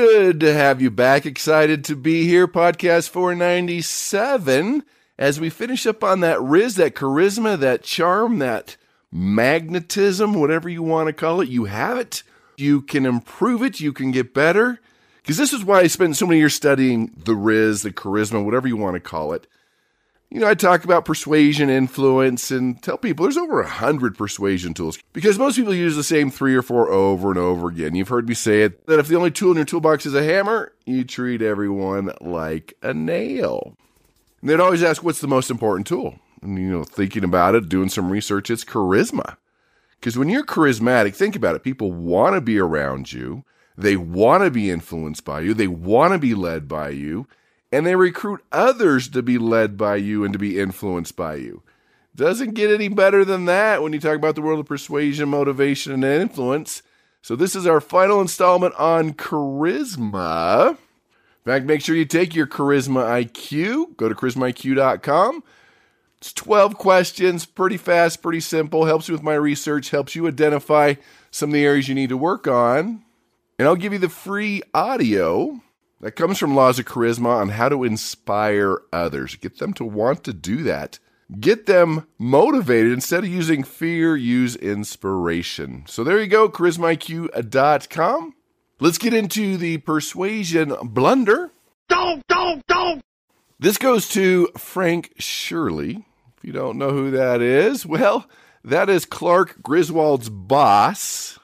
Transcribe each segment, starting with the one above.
Good to have you back. Excited to be here. Podcast 497. As we finish up on that rizz, that charisma, that charm, that magnetism, whatever you want to call it, you have it. You can improve it. You can get better. Because this is why I spent so many years studying the rizz, the charisma, whatever you want to call it you know, I talk about persuasion, influence, and tell people there's over a hundred persuasion tools because most people use the same three or four over and over again. You've heard me say it that if the only tool in your toolbox is a hammer, you treat everyone like a nail. And they'd always ask, what's the most important tool? And, you know, thinking about it, doing some research, it's charisma. Because when you're charismatic, think about it. People want to be around you. They want to be influenced by you. They want to be led by you and they recruit others to be led by you and to be influenced by you. Doesn't get any better than that when you talk about the world of persuasion, motivation, and influence. So, this is our final installment on charisma. In fact, make sure you take your Charisma IQ. Go to charismaiq.com. It's 12 questions, pretty fast, pretty simple. Helps you with my research, helps you identify some of the areas you need to work on. And I'll give you the free audio that comes from Laws of Charisma on how to inspire others, get them to want to do that. Get them motivated. Instead of using fear, use inspiration. So there you go, charismaiq.com. Let's get into the persuasion blunder. Don't, don't, don't. This goes to Frank Shirley. If you don't know who that is, well, that is Clark Griswold's boss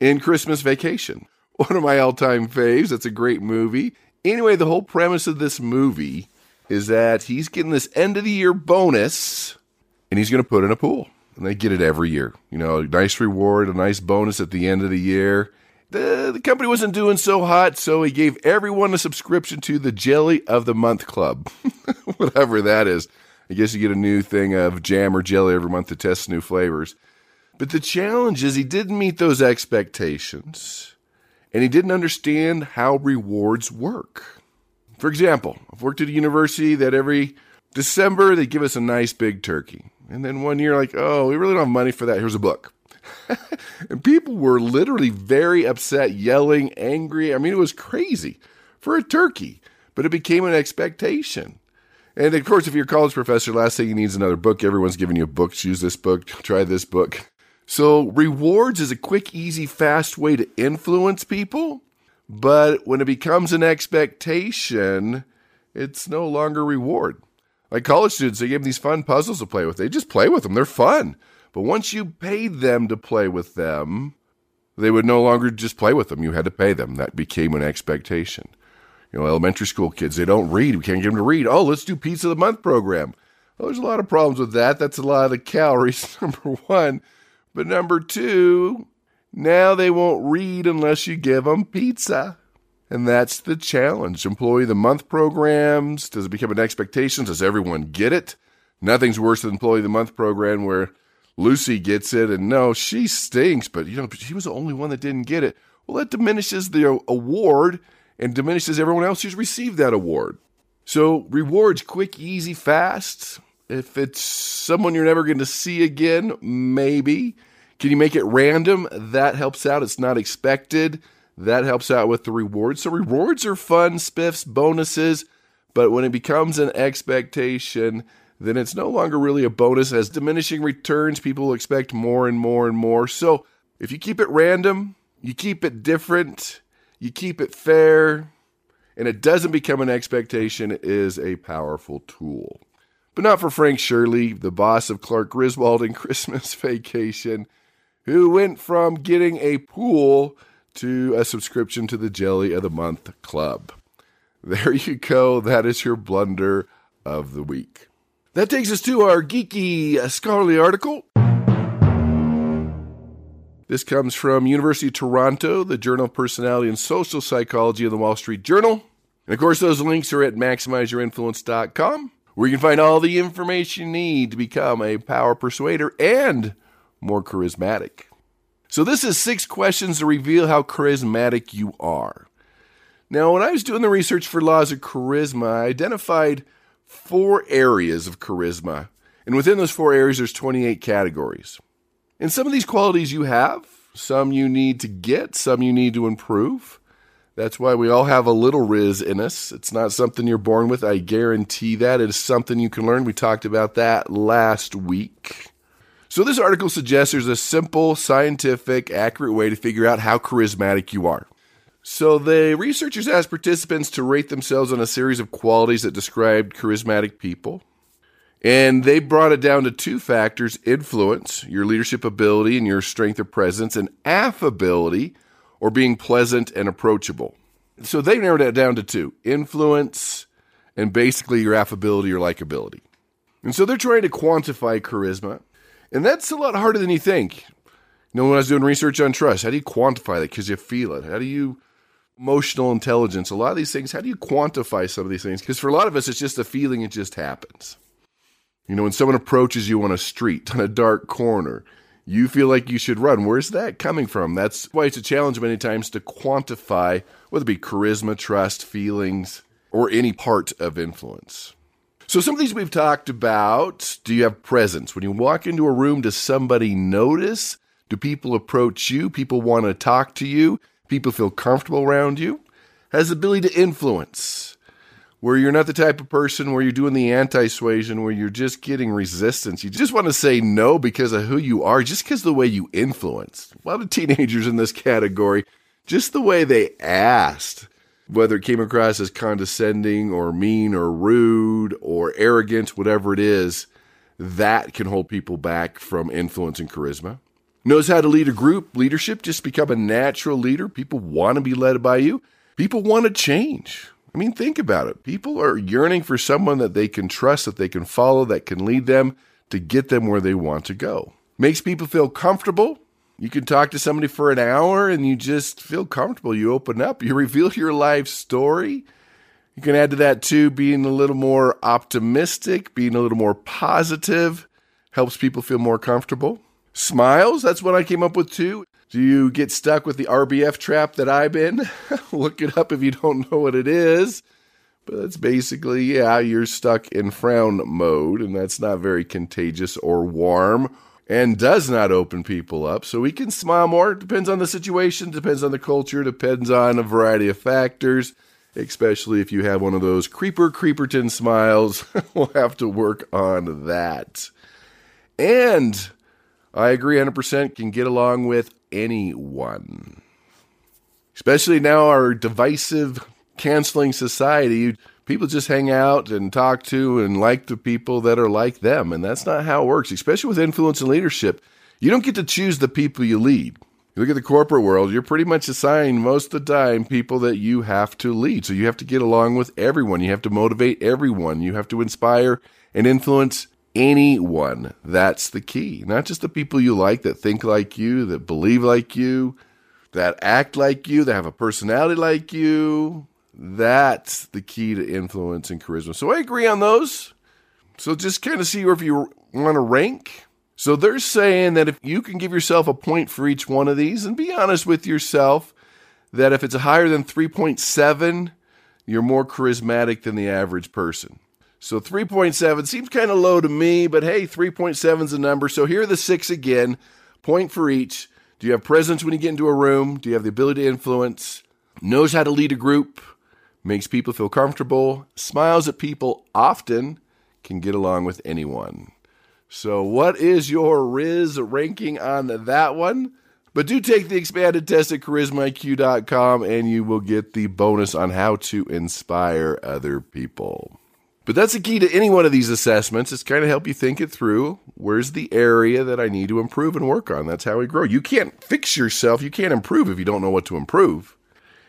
in Christmas Vacation one of my all time faves. That's a great movie. Anyway, the whole premise of this movie is that he's getting this end of the year bonus and he's going to put in a pool. And they get it every year. You know, a nice reward, a nice bonus at the end of the year. The, the company wasn't doing so hot, so he gave everyone a subscription to the Jelly of the Month Club. Whatever that is. I guess you get a new thing of jam or jelly every month to test new flavors. But the challenge is he didn't meet those expectations and he didn't understand how rewards work. For example, I've worked at a university that every December they give us a nice big turkey. And then one year, like, oh, we really don't have money for that. Here's a book. and people were literally very upset, yelling, angry. I mean, it was crazy for a turkey, but it became an expectation. And of course, if you're a college professor, last thing you need is another book. Everyone's giving you books. Use this book. Try this book. So, rewards is a quick, easy, fast way to influence people. But when it becomes an expectation, it's no longer reward. Like college students, they give them these fun puzzles to play with. They just play with them, they're fun. But once you paid them to play with them, they would no longer just play with them. You had to pay them. That became an expectation. You know, elementary school kids, they don't read. We can't get them to read. Oh, let's do Pizza of the Month program. Well, there's a lot of problems with that. That's a lot of the calories, number one. But number two, now they won't read unless you give them pizza. And that's the challenge. Employee of the month programs. Does it become an expectation? Does everyone get it? Nothing's worse than employee of the month program where Lucy gets it and no, she stinks, but you know, she was the only one that didn't get it. Well, that diminishes the award and diminishes everyone else who's received that award. So rewards quick, easy, fast. If it's someone you're never going to see again, maybe. Can you make it random? That helps out. It's not expected. That helps out with the rewards. So rewards are fun, spiffs, bonuses, but when it becomes an expectation, then it's no longer really a bonus. As diminishing returns, people expect more and more and more. So if you keep it random, you keep it different, you keep it fair, and it doesn't become an expectation, is a powerful tool but not for Frank Shirley, the boss of Clark Griswold in Christmas Vacation, who went from getting a pool to a subscription to the Jelly of the Month Club. There you go. That is your blunder of the week. That takes us to our geeky uh, scholarly article. This comes from University of Toronto, the Journal of Personality and Social Psychology of the Wall Street Journal. And of course, those links are at maximizeyourinfluence.com, where you can find all the information you need to become a power persuader and more charismatic. So, this is six questions to reveal how charismatic you are. Now, when I was doing the research for Laws of Charisma, I identified four areas of charisma. And within those four areas, there's 28 categories. And some of these qualities you have, some you need to get, some you need to improve. That's why we all have a little Rizz in us. It's not something you're born with. I guarantee that. It is something you can learn. We talked about that last week. So, this article suggests there's a simple, scientific, accurate way to figure out how charismatic you are. So, the researchers asked participants to rate themselves on a series of qualities that described charismatic people. And they brought it down to two factors influence, your leadership ability and your strength of presence, and affability, or being pleasant and approachable. So they narrowed it down to two influence and basically your affability or likability. And so they're trying to quantify charisma. And that's a lot harder than you think. You know, when I was doing research on trust, how do you quantify that? Because you feel it. How do you emotional intelligence? A lot of these things, how do you quantify some of these things? Because for a lot of us, it's just a feeling, it just happens. You know, when someone approaches you on a street, on a dark corner, you feel like you should run. Where's that coming from? That's why it's a challenge many times to quantify whether it be charisma, trust, feelings, or any part of influence. So, some of these we've talked about. Do you have presence? When you walk into a room, does somebody notice? Do people approach you? People want to talk to you? People feel comfortable around you? Has the ability to influence, where you're not the type of person where you're doing the anti suasion, where you're just getting resistance. You just want to say no because of who you are, just because of the way you influence. A lot of teenagers in this category, just the way they asked whether it came across as condescending or mean or rude or arrogant, whatever it is, that can hold people back from influence and charisma. Knows how to lead a group, leadership, just become a natural leader. People want to be led by you. People want to change. I mean, think about it. People are yearning for someone that they can trust, that they can follow, that can lead them to get them where they want to go. Makes people feel comfortable you can talk to somebody for an hour and you just feel comfortable. You open up, you reveal your life story. You can add to that too being a little more optimistic, being a little more positive, helps people feel more comfortable. Smiles, that's what I came up with too. Do you get stuck with the RBF trap that I've been? Look it up if you don't know what it is. But that's basically, yeah, you're stuck in frown mode, and that's not very contagious or warm and does not open people up. So we can smile more. It depends on the situation, depends on the culture, depends on a variety of factors, especially if you have one of those creeper creeperton smiles. we'll have to work on that. And I agree 100% can get along with anyone. Especially now our divisive canceling society people just hang out and talk to and like the people that are like them. And that's not how it works, especially with influence and leadership. You don't get to choose the people you lead. You look at the corporate world, you're pretty much assigned most of the time people that you have to lead. So you have to get along with everyone. You have to motivate everyone. You have to inspire and influence anyone. That's the key. Not just the people you like that think like you, that believe like you, that act like you, that have a personality like you, that's the key to influence and charisma. So I agree on those. So just kind of see where if you want to rank. So they're saying that if you can give yourself a point for each one of these and be honest with yourself, that if it's higher than 3.7, you're more charismatic than the average person. So 3.7 seems kind of low to me, but hey, 3.7 is a number. So here are the six again, point for each. Do you have presence when you get into a room? Do you have the ability to influence? Knows how to lead a group? makes people feel comfortable, smiles at people often, can get along with anyone. So, what is your Rizz ranking on that one? But do take the expanded test at charismaiq.com and you will get the bonus on how to inspire other people. But that's the key to any one of these assessments is kind of help you think it through. Where's the area that I need to improve and work on? That's how we grow. You can't fix yourself. You can't improve if you don't know what to improve.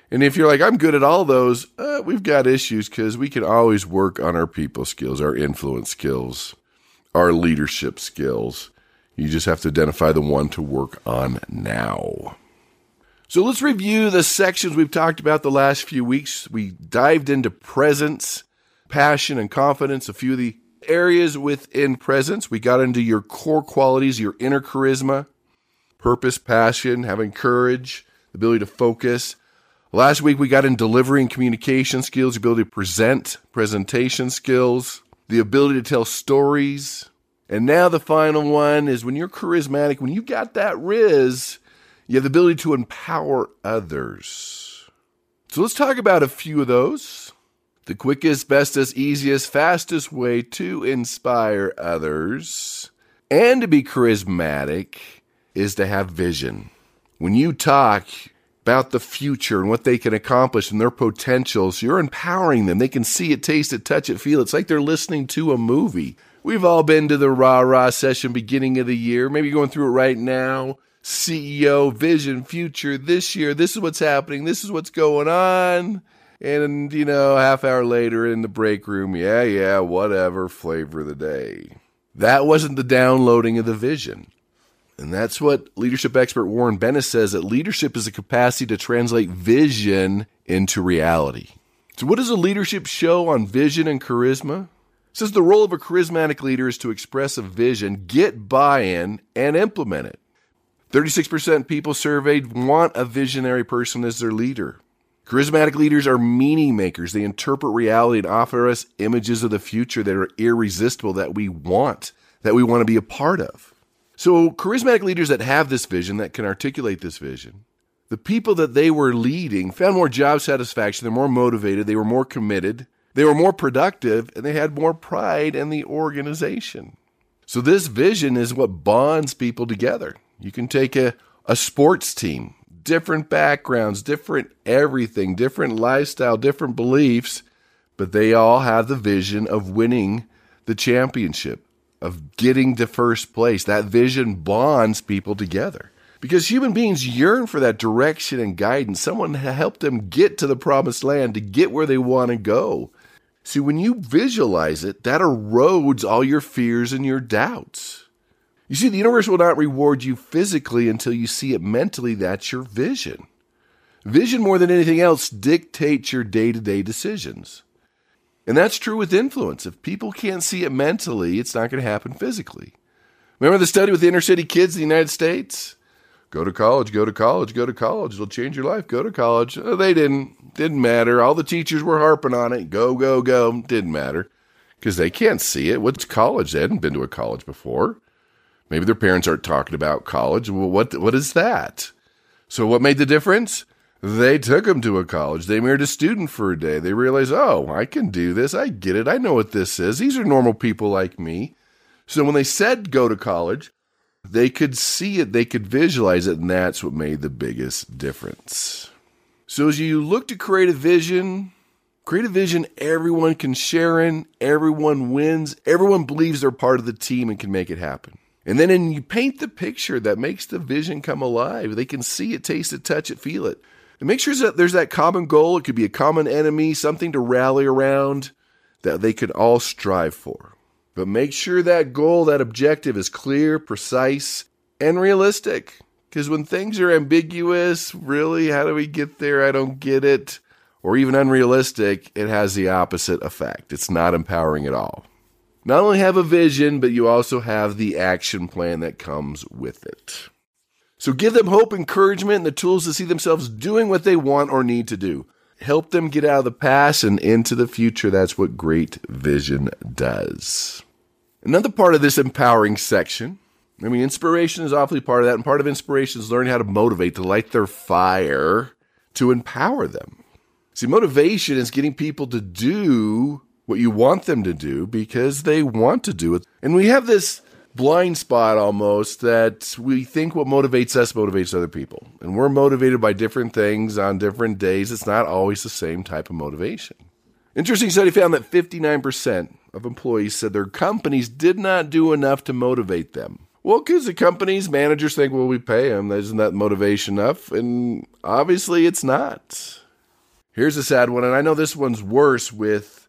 And if you're like, I'm good at all those, uh, we've got issues because we can always work on our people skills, our influence skills, our leadership skills. You just have to identify the one to work on now. So let's review the sections we've talked about the last few weeks. We dived into presence, passion, and confidence, a few of the areas within presence. We got into your core qualities, your inner charisma, purpose, passion, having courage, the ability to focus. Last week we got in delivering communication skills, ability to present, presentation skills, the ability to tell stories. And now the final one is when you're charismatic, when you've got that rizz, you have the ability to empower others. So let's talk about a few of those. The quickest, bestest, easiest, fastest way to inspire others and to be charismatic is to have vision. When you talk about the future and what they can accomplish and their potentials, you're empowering them. They can see it, taste it, touch it, feel it. It's like they're listening to a movie. We've all been to the rah rah session beginning of the year. Maybe you're going through it right now. CEO, vision, future, this year, this is what's happening, this is what's going on. And, you know, half hour later in the break room, yeah, yeah, whatever, flavor of the day. That wasn't the downloading of the vision. And that's what leadership expert Warren Bennis says that leadership is the capacity to translate vision into reality. So, what does a leadership show on vision and charisma? It says the role of a charismatic leader is to express a vision, get buy in, and implement it. 36% people surveyed want a visionary person as their leader. Charismatic leaders are meaning makers. They interpret reality and offer us images of the future that are irresistible, that we want, that we want to be a part of. So, charismatic leaders that have this vision, that can articulate this vision, the people that they were leading found more job satisfaction, they're more motivated, they were more committed, they were more productive, and they had more pride in the organization. So, this vision is what bonds people together. You can take a, a sports team, different backgrounds, different everything, different lifestyle, different beliefs, but they all have the vision of winning the championship, of getting to first place. That vision bonds people together because human beings yearn for that direction and guidance, someone to help them get to the promised land, to get where they want to go. See, when you visualize it, that erodes all your fears and your doubts. You see, the universe will not reward you physically until you see it mentally. That's your vision. Vision, more than anything else, dictates your day to day decisions. And that's true with influence. If people can't see it mentally, it's not going to happen physically. Remember the study with the inner city kids in the United States? Go to college, go to college, go to college. It'll change your life. Go to college. Oh, they didn't. Didn't matter. All the teachers were harping on it. Go, go, go. Didn't matter because they can't see it. What's college? They hadn't been to a college before. Maybe their parents aren't talking about college. Well, what what is that? So what made the difference? They took them to a college. They married a student for a day. They realized, oh, I can do this. I get it. I know what this is. These are normal people like me. So when they said go to college, they could see it, they could visualize it, and that's what made the biggest difference. So as you look to create a vision, create a vision everyone can share in, everyone wins, everyone believes they're part of the team and can make it happen. And then and you paint the picture that makes the vision come alive. They can see it, taste it, touch it, feel it. And make sure that there's that common goal. It could be a common enemy, something to rally around that they could all strive for. But make sure that goal, that objective is clear, precise, and realistic. Because when things are ambiguous, really, how do we get there? I don't get it. Or even unrealistic, it has the opposite effect. It's not empowering at all not only have a vision, but you also have the action plan that comes with it. So give them hope, encouragement, and the tools to see themselves doing what they want or need to do. Help them get out of the past and into the future. That's what great vision does. Another part of this empowering section, I mean, inspiration is awfully part of that, and part of inspiration is learning how to motivate, to light their fire, to empower them. See, motivation is getting people to do what you want them to do because they want to do it. And we have this blind spot almost that we think what motivates us motivates other people. And we're motivated by different things on different days. It's not always the same type of motivation. Interesting study found that 59% of employees said their companies did not do enough to motivate them. Well, because the companies, managers think, well, we pay them. Isn't that motivation enough? And obviously it's not. Here's a sad one, and I know this one's worse with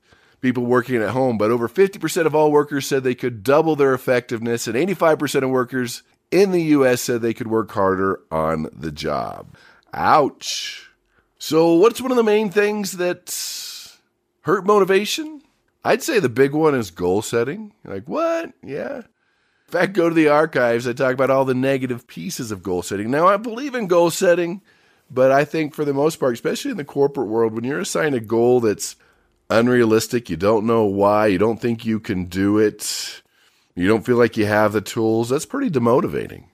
people working at home, but over 50% of all workers said they could double their effectiveness, and 85% of workers in the US said they could work harder on the job. Ouch. So, what's one of the main things that hurt motivation? I'd say the big one is goal setting. Like, what? Yeah. In fact, go to the archives. I talk about all the negative pieces of goal setting. Now, I believe in goal setting, but I think for the most part, especially in the corporate world, when you're assigned a goal that's unrealistic, you don't know why, you don't think you can do it, you don't feel like you have the tools, that's pretty demotivating.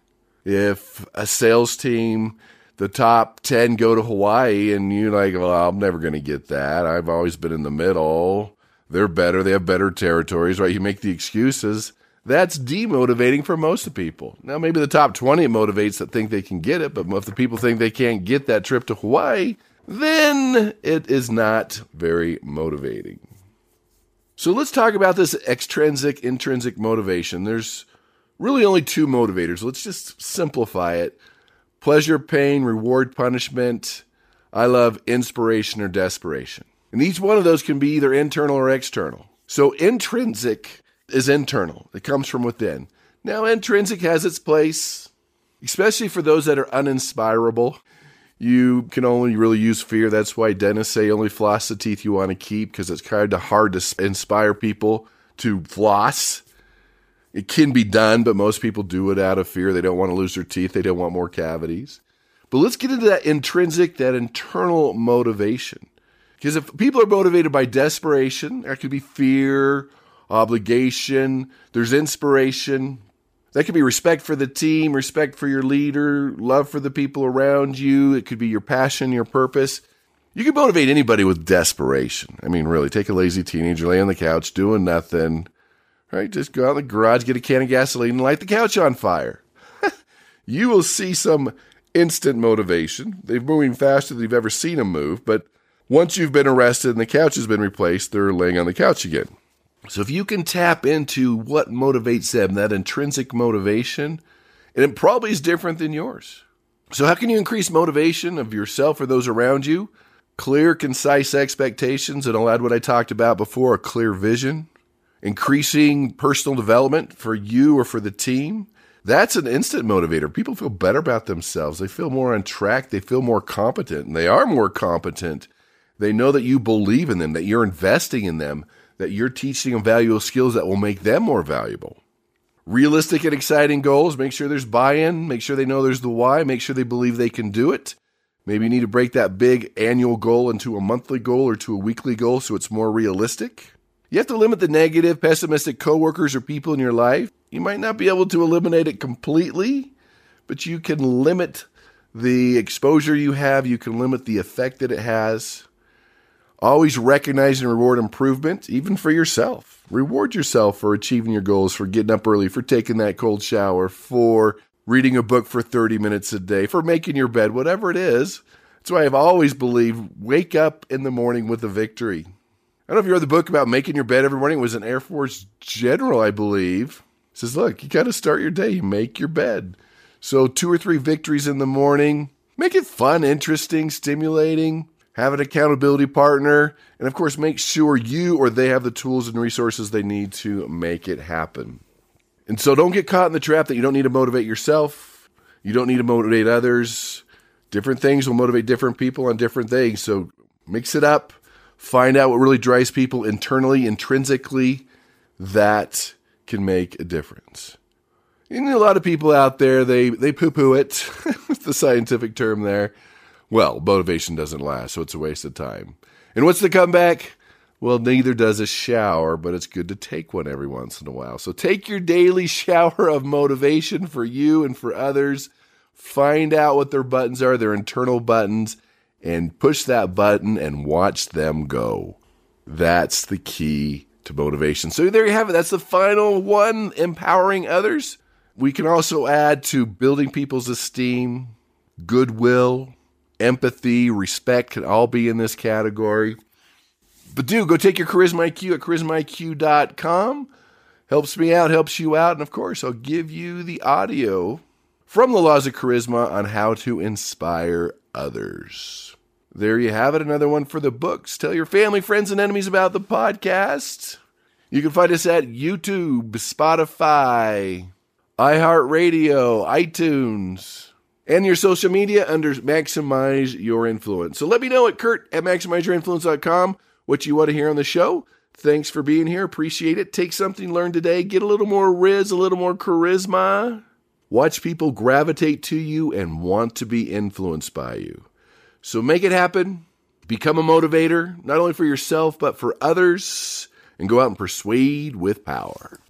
If a sales team, the top 10 go to Hawaii and you're like, well, I'm never going to get that. I've always been in the middle. They're better. They have better territories, right? You make the excuses. That's demotivating for most of people. Now, maybe the top 20 motivates that think they can get it, but if the people think they can't get that trip to Hawaii, then it is not very motivating. So let's talk about this extrinsic, intrinsic motivation. There's really only two motivators. Let's just simplify it pleasure, pain, reward, punishment. I love inspiration or desperation. And each one of those can be either internal or external. So intrinsic is internal, it comes from within. Now, intrinsic has its place, especially for those that are uninspirable. You can only really use fear. That's why dentists say only floss the teeth you want to keep because it's kind of hard to inspire people to floss. It can be done, but most people do it out of fear. They don't want to lose their teeth, they don't want more cavities. But let's get into that intrinsic, that internal motivation. Because if people are motivated by desperation, that could be fear, obligation, there's inspiration, that could be respect for the team, respect for your leader, love for the people around you. It could be your passion, your purpose. You can motivate anybody with desperation. I mean, really, take a lazy teenager, lay on the couch, doing nothing, right? Just go out in the garage, get a can of gasoline, and light the couch on fire. you will see some instant motivation. They're moving faster than you've ever seen them move, but once you've been arrested and the couch has been replaced, they're laying on the couch again. So if you can tap into what motivates them, that intrinsic motivation, and it probably is different than yours. So how can you increase motivation of yourself or those around you? Clear, concise expectations, and I'll add what I talked about before, a clear vision. Increasing personal development for you or for the team. That's an instant motivator. People feel better about themselves. They feel more on track. They feel more competent, and they are more competent. They know that you believe in them, that you're investing in them that you're teaching them valuable skills that will make them more valuable. Realistic and exciting goals, make sure there's buy in, make sure they know there's the why, make sure they believe they can do it. Maybe you need to break that big annual goal into a monthly goal or to a weekly goal so it's more realistic. You have to limit the negative, pessimistic coworkers or people in your life. You might not be able to eliminate it completely, but you can limit the exposure you have, you can limit the effect that it has. Always recognize and reward improvement, even for yourself. Reward yourself for achieving your goals, for getting up early, for taking that cold shower, for reading a book for 30 minutes a day, for making your bed, whatever it is. That's why I've always believed wake up in the morning with a victory. I don't know if you read the book about making your bed every morning. It was an Air Force general, I believe. It says, look, you got to start your day. You make your bed. So, two or three victories in the morning. Make it fun, interesting, stimulating have an accountability partner, and of course, make sure you or they have the tools and resources they need to make it happen. And so don't get caught in the trap that you don't need to motivate yourself, you don't need to motivate others. Different things will motivate different people on different things. So mix it up, find out what really drives people internally, intrinsically, that can make a difference. You a lot of people out there, they, they poo poo it, the scientific term there. Well, motivation doesn't last, so it's a waste of time. And what's the comeback? Well, neither does a shower, but it's good to take one every once in a while. So take your daily shower of motivation for you and for others. Find out what their buttons are, their internal buttons, and push that button and watch them go. That's the key to motivation. So there you have it. That's the final one empowering others. We can also add to building people's esteem, goodwill, empathy, respect can all be in this category. But do go take your Charisma IQ at charismaiq.com. Helps me out, helps you out. And of course, I'll give you the audio from the Laws of Charisma on how to inspire others. There you have it, another one for the books. Tell your family, friends, and enemies about the podcast. You can find us at YouTube, Spotify, iHeartRadio, iTunes, and your social media under Maximize Your Influence. So let me know at Kurt at MaximizeYourInfluence.com what you want to hear on the show. Thanks for being here. Appreciate it. Take something learned today. Get a little more rizz, a little more charisma. Watch people gravitate to you and want to be influenced by you. So make it happen. Become a motivator, not only for yourself, but for others, and go out and persuade with power.